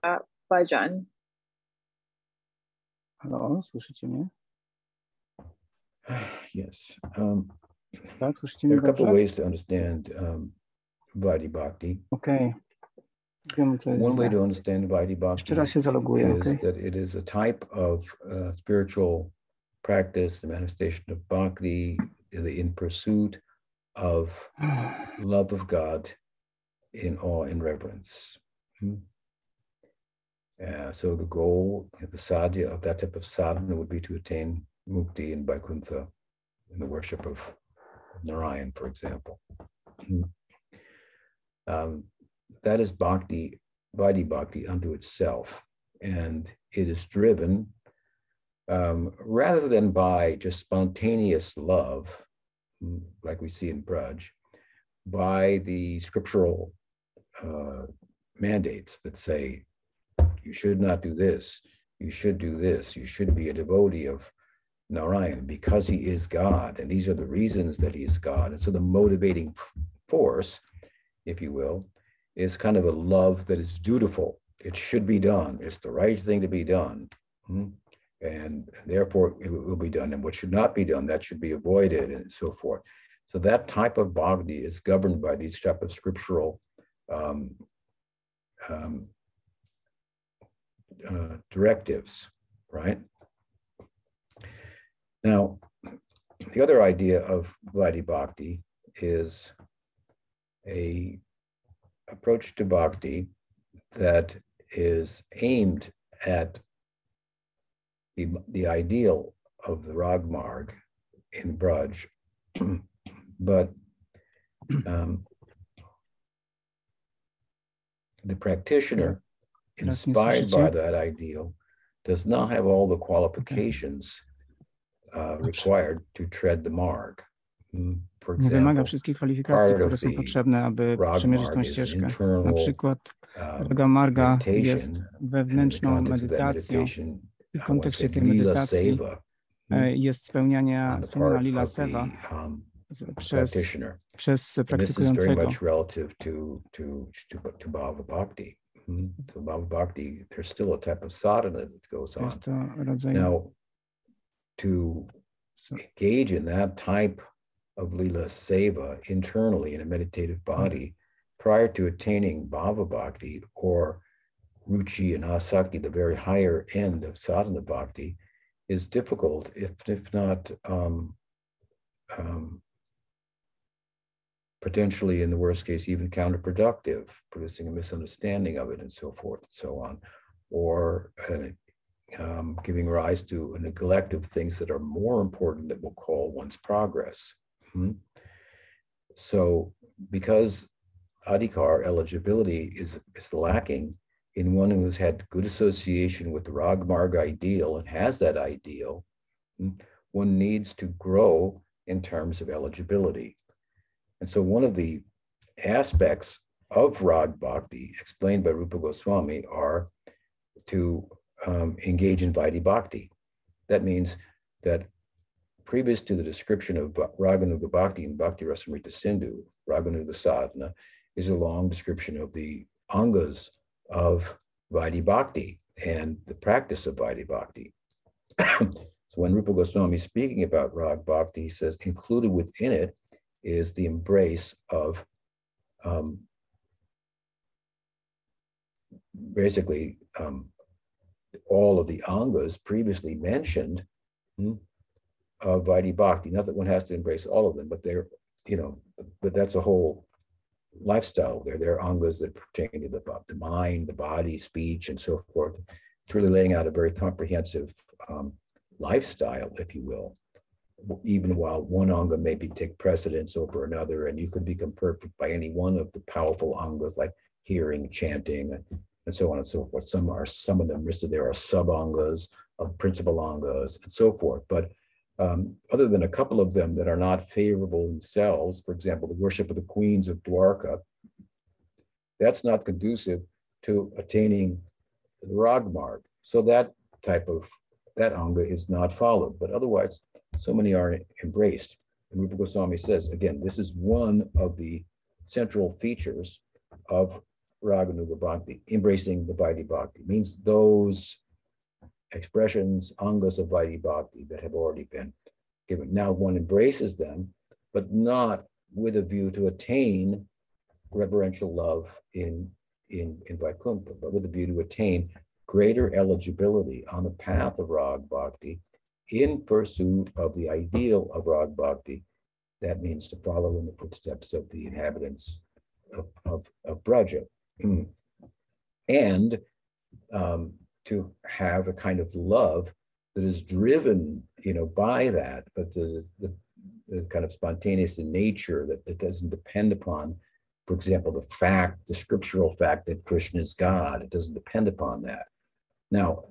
Uh, Bhajan. Hello, słyszycie mnie? *sighs* yes. Um, tak, there are a couple of ways to understand um, Vaidhi Bhakti. Okay. One way to understand Vaidhi Bhakti is okay. that it is a type of uh, spiritual practice, the manifestation of Bhakti in pursuit of *sighs* love of God in awe and reverence. Hmm. Uh, so the goal, the sadhya of that type of sadhana would be to attain mukti in Vaikuntha, in the worship of Narayan, for example. *clears throat* Um, that is bhakti, vaidhi bhakti unto itself. And it is driven um, rather than by just spontaneous love, like we see in Braj, by the scriptural uh, mandates that say, you should not do this, you should do this, you should be a devotee of Narayan because he is God. And these are the reasons that he is God. And so the motivating force, if you will, is kind of a love that is dutiful. It should be done. It's the right thing to be done. Hmm? And therefore, it will be done. And what should not be done, that should be avoided, and so forth. So that type of bhakti is governed by these type of scriptural um, um, uh, directives, right? Now, the other idea of Vaidhi Bhakti is a approach to bhakti that is aimed at the, the ideal of the Ragmarg in Braj, *clears throat* but um, the practitioner inspired by that ideal does not have all the qualifications required to tread the marg. Mm, nie wymaga wszystkich kwalifikacji, które są potrzebne, aby przemierzyć tę ścieżkę. Na przykład Raga Marga jest wewnętrzną medytacją. W kontekście tej medytacji e, jest spełniania, spełniana Lila Seva um, przez, przez praktykującego. Hmm. So Bhava Bhakti, there's still a type of sadhana that goes on. Jest to rodzaj... To engage in that type of Lila Seva internally in a meditative body prior to attaining Bhava Bhakti or Ruchi and Asakti, the very higher end of sadhana bhakti, is difficult, if, if not um, um, potentially, in the worst case, even counterproductive, producing a misunderstanding of it and so forth and so on, or uh, um, giving rise to a neglect of things that are more important that will call one's progress. Hmm? So, because adhikar eligibility is, is lacking in one who's had good association with the Ragmarg ideal and has that ideal, hmm, one needs to grow in terms of eligibility. And so one of the aspects of Rag Bhakti explained by Rupa Goswami are to um, engage in Vaidhi Bhakti. That means that previous to the description of Raganuga Bhakti in Bhakti Rasamrita Sindhu, Raganuga Sadhana is a long description of the angas of Vaidhi Bhakti and the practice of Vaidhi Bhakti. *coughs* so when Rupa Goswami is speaking about Rag Bhakti, he says included within it is the embrace of um, basically um, all of the angas previously mentioned hmm, of Vaidhi Bhakti. Not that one has to embrace all of them, but they're, you know, but that's a whole lifestyle. They're, they're angas that pertain to the, the mind, the body, speech, and so forth. It's really laying out a very comprehensive um, lifestyle, if you will, even while one anga may be take precedence over another, and you could become perfect by any one of the powerful angas like hearing, chanting, and, so on and so forth. Some are some of them listed there are sub angas of principal angas and so forth. But um, other than a couple of them that are not favorable themselves, for example, the worship of the queens of Dwarka, that's not conducive to attaining the Ragmarg. So that type of, that anga is not followed, but otherwise, so many are embraced. And Rupa Goswami says, again, this is one of the central features of Raganuga Bhakti, embracing the Vaidhi Bhakti, means those expressions, angas of Vaidhi Bhakti that have already been given. Now one embraces them, but not with a view to attain reverential love in, in, in Vaikuntha, but with a view to attain greater eligibility on the path of Rag Bhakti in pursuit of the ideal of Rag Bhakti. That means to follow in the footsteps of the inhabitants of, of, of Braja. And um, to have a kind of love that is driven, you know, by that, but the, the, the kind of spontaneous in nature that, that doesn't depend upon, for example, the fact, the scriptural fact that Krishna is God. It doesn't depend upon that. Now,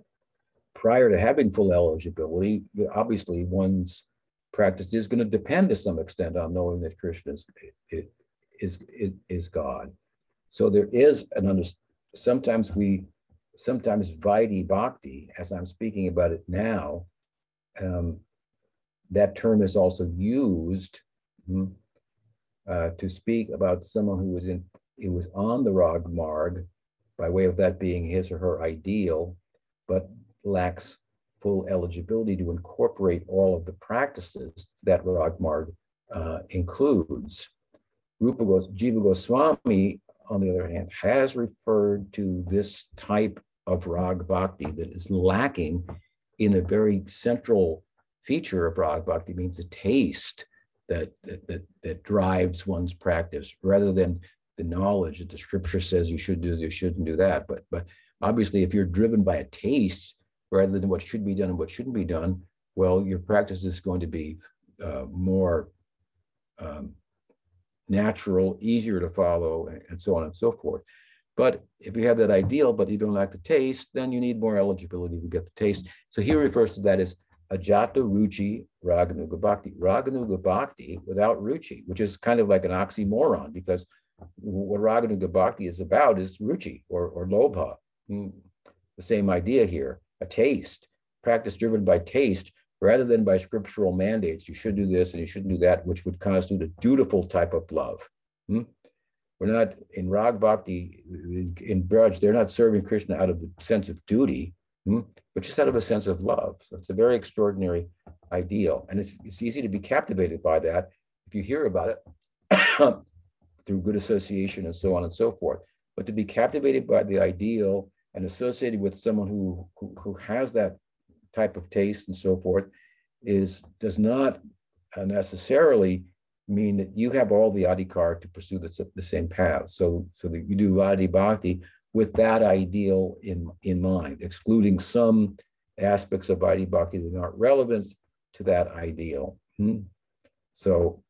prior to having full eligibility, obviously one's practice is going to depend to some extent on knowing that Krishna is, is, is, is God. So there is an under, sometimes we sometimes Vaidhi Bhakti, as I'm speaking about it now, um, that term is also used hmm, uh, to speak about someone who was in who was on the Rag Marg by way of that being his or her ideal, but lacks full eligibility to incorporate all of the practices that Rag Marg uh, includes. Rupa Jiva Goswami on the other hand, has referred to this type of rag bhakti that is lacking in a very central feature of rag bhakti means a taste that, that, that, that drives one's practice rather than the knowledge that the scripture says you should do, this, you shouldn't do that. But, but obviously, if you're driven by a taste rather than what should be done and what shouldn't be done, well, your practice is going to be uh, more um, natural, easier to follow, and so on and so forth. But if you have that ideal, but you don't like the taste, then you need more eligibility to get the taste. So he refers to that as ajata ruchi raganuga bhakti. Raganuga bhakti without ruchi, which is kind of like an oxymoron because what raganuga bhakti is about is ruchi or, or lobha. Hmm. The same idea here, a taste, practice driven by taste rather than by scriptural mandates. You should do this and you shouldn't do that, which would constitute a dutiful type of love. Hmm? We're not in Rag Bhakti, in Braj, they're not serving Krishna out of the sense of duty, hmm? but just out of a sense of love. So it's a very extraordinary ideal. And it's, it's easy to be captivated by that if you hear about it *coughs* through good association and so on and so forth. But to be captivated by the ideal and associated with someone who, who, who has that type of taste and so forth is does not uh, necessarily mean that you have all the adhikar to pursue the, the same path. So, so that you do Vaidhi Bhakti with that ideal in, in mind, excluding some aspects of Vaidhi Bhakti that aren't relevant to that ideal. Hmm? So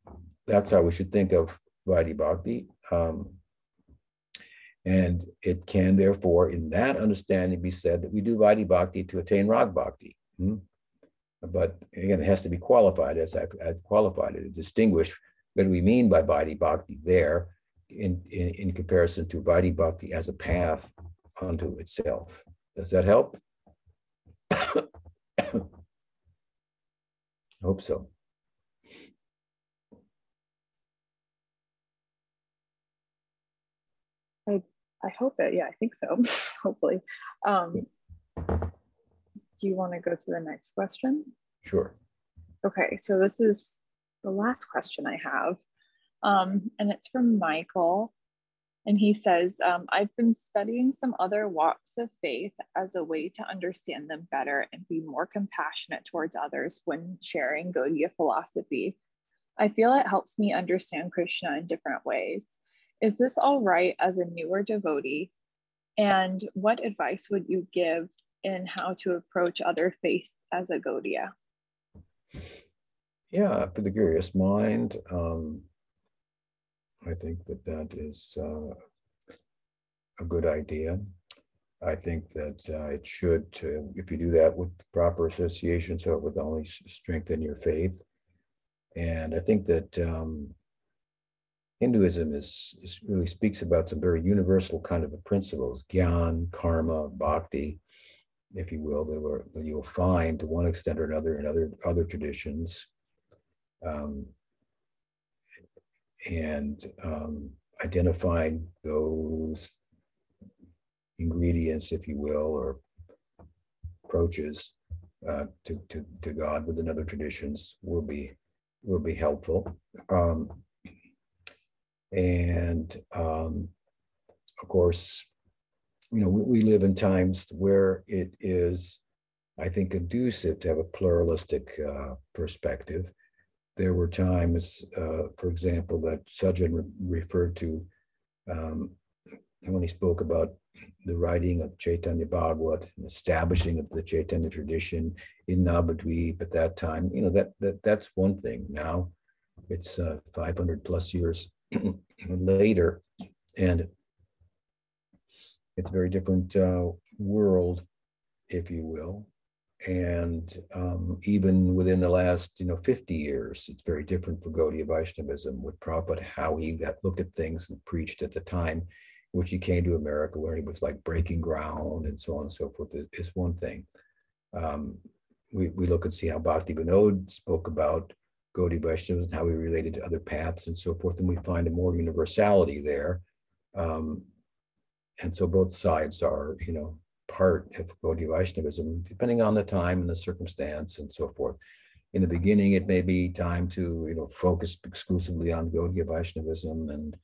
that's how we should think of Vaidhi Bhakti. Um, and it can therefore, in that understanding, be said that we do Vaidhi Bhakti to attain Rag Bhakti. Hmm? But again, it has to be qualified as I as qualified it, to distinguish what we mean by Vaidhi Bhakti there in, in, in comparison to Vaidhi Bhakti as a path unto itself. Does that help? *coughs* I hope so. I hope it. Yeah, I think so. *laughs* Hopefully. Um, do you want to go to the next question? Sure. Okay, so this is the last question I have, um, and it's from Michael. And he says, um, I've been studying some other walks of faith as a way to understand them better and be more compassionate towards others when sharing Gaudiya philosophy. I feel it helps me understand Krishna in different ways. Is this all right as a newer devotee? And what advice would you give in how to approach other faiths as a Gaudiya? Yeah, for the curious mind, um, I think that that is uh, a good idea. I think that uh, it should, if you do that with proper association, so it would only strengthen your faith. And I think that um, Hinduism is, is, really speaks about some very universal kind of principles, gyan, karma, bhakti, if you will, that, were, that you'll find to one extent or another in other other traditions. Um, and um, identifying those ingredients, if you will, or approaches uh, to, to, to God within other traditions will be will be helpful. Um, and um, of course, you know, we, we, live in times where it is, I think, conducive to have a pluralistic uh, perspective there were times, uh, for example, that Sajjan re- referred to um, when he spoke about the writing of Chaitanya Bhagavat and establishing of the Chaitanya tradition in Navadvip at that time. You know, that, that that's one thing. Now it's uh, 500 plus years *clears throat* later, and it's a very different uh, world, if you will. And um, even within the last you know 50 years it's very different for Gaudiya Vaishnavism with Prabhupada how he got, looked at things and preached at the time which he came to America where he was like breaking ground and so on and so forth is, one thing. Um, we, we look and see how Bhakti Vinod spoke about Gaudiya Vaishnavism and how he related to other paths and so forth and we find a more universality there um, and so both sides are you know part of Gaudiya Vaishnavism, depending on the time and the circumstance and so forth. In the beginning, it may be time to you know focus exclusively on Gaudiya Vaishnavism and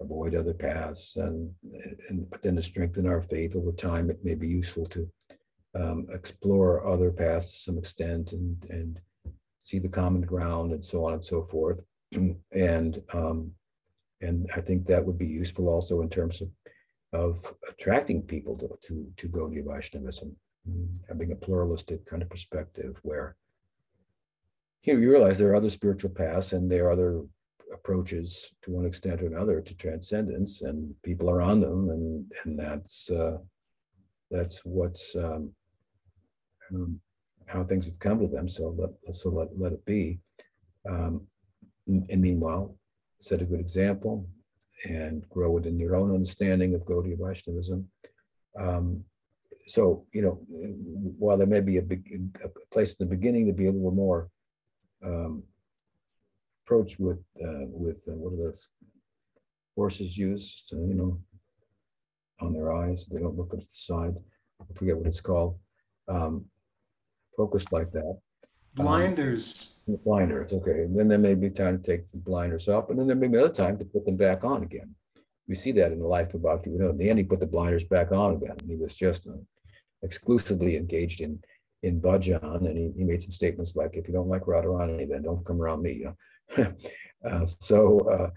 avoid other paths, and, and but then to strengthen our faith over time, it may be useful to um, explore other paths to some extent and and see the common ground and so on and so forth. and um, and I think that would be useful also in terms of of attracting people to, to, to Gaudiya Vaishnavism, mm, having a pluralistic kind of perspective where you, know, you realize there are other spiritual paths and there are other approaches to one extent or another to transcendence and people are on them and and that's uh, that's what's um, um, how things have come to them so let so let, let it be um, and meanwhile set a good example and grow within your own understanding of Gaudiya Vaishnavism. Um, so, you know, while there may be a, a place in the beginning to be a little more um, approach with uh, with uh, what are those horses used? to, you know, on their eyes, they don't look at the side. I forget what it's called. Um, focused like that. Blinders. Um, blinders, okay. And then there may be time to take the blinders off, and then there may be another time to put them back on again. We see that in the life of Bhakti In the end, he put the blinders back on again, and he was just uh, exclusively engaged in in bhajan, and he, he made some statements like, "If you don't like Radharani, then don't come around me." You know? *laughs* uh, so, uh,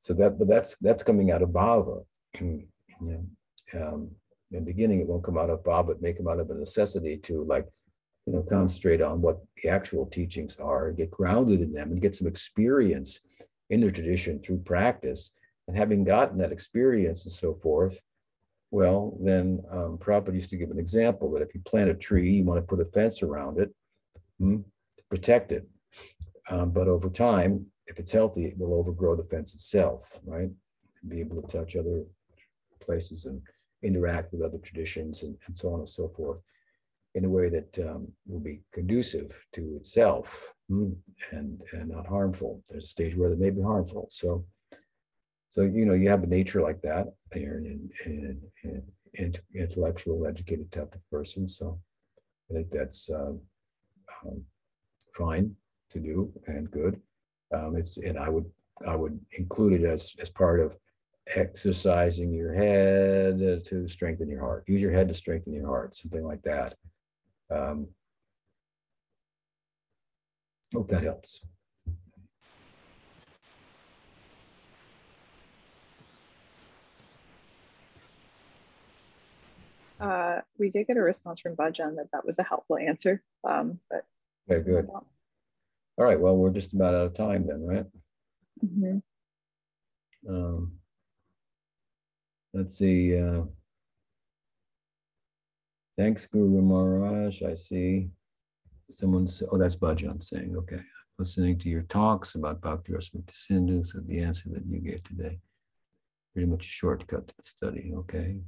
so that, but that's that's coming out of bhava. *clears throat* yeah. um, in the beginning, it won't come out of bhava; it may come out of a necessity to like, you know, concentrate on what the actual teachings are, get grounded in them, and get some experience in their tradition through practice. And having gotten that experience and so forth, well, then um, Prabhupada used to give an example that if you plant a tree, you want to put a fence around it hmm, to protect it. Um, but over time, if it's healthy, it will overgrow the fence itself, right? And be able to touch other places and interact with other traditions and, and so on and so forth in a way that um, will be conducive to itself hmm, and, and not harmful. There's a stage where they may be harmful. So so, you know, you have a nature like that. You're an, an, an, an intellectual, educated type of person. So I think that's um, um, fine to do and good. Um, it's and I would I would include it as as part of exercising your head to strengthen your heart. Use your head to strengthen your heart, something like that. Um, hope that helps. Uh, we did get a response from Bhajan that that was a helpful answer. Um, but okay, good. All right. Well, we're just about out of time then, right? Mm-hmm. Um, let's see. Uh, thanks, Guru Maharaj. I see someone. Oh, that's Bhajan saying, okay. Listening to your talks about Bhakti Rasamrita Sindhu, so the answer that you gave today, pretty much a shortcut to the study. Okay.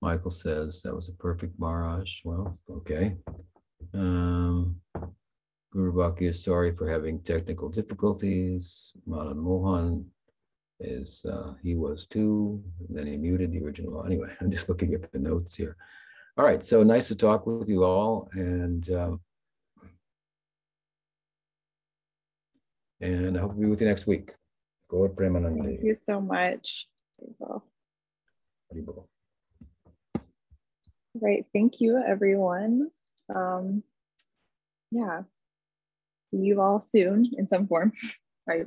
Michael says that was a perfect barrage. Well, okay. Um, Guru Bhakti is sorry for having technical difficulties. Madan Mohan is, uh, he was too. then he muted the original. Anyway, *laughs* I'm just looking at the notes here. All right, so nice to talk with you all. And um, and I hope to be with you next week. Gaura Premanande. Thank you so much. Right. Thank you, everyone. Um, yeah. See you all soon in some form. *laughs* Bye,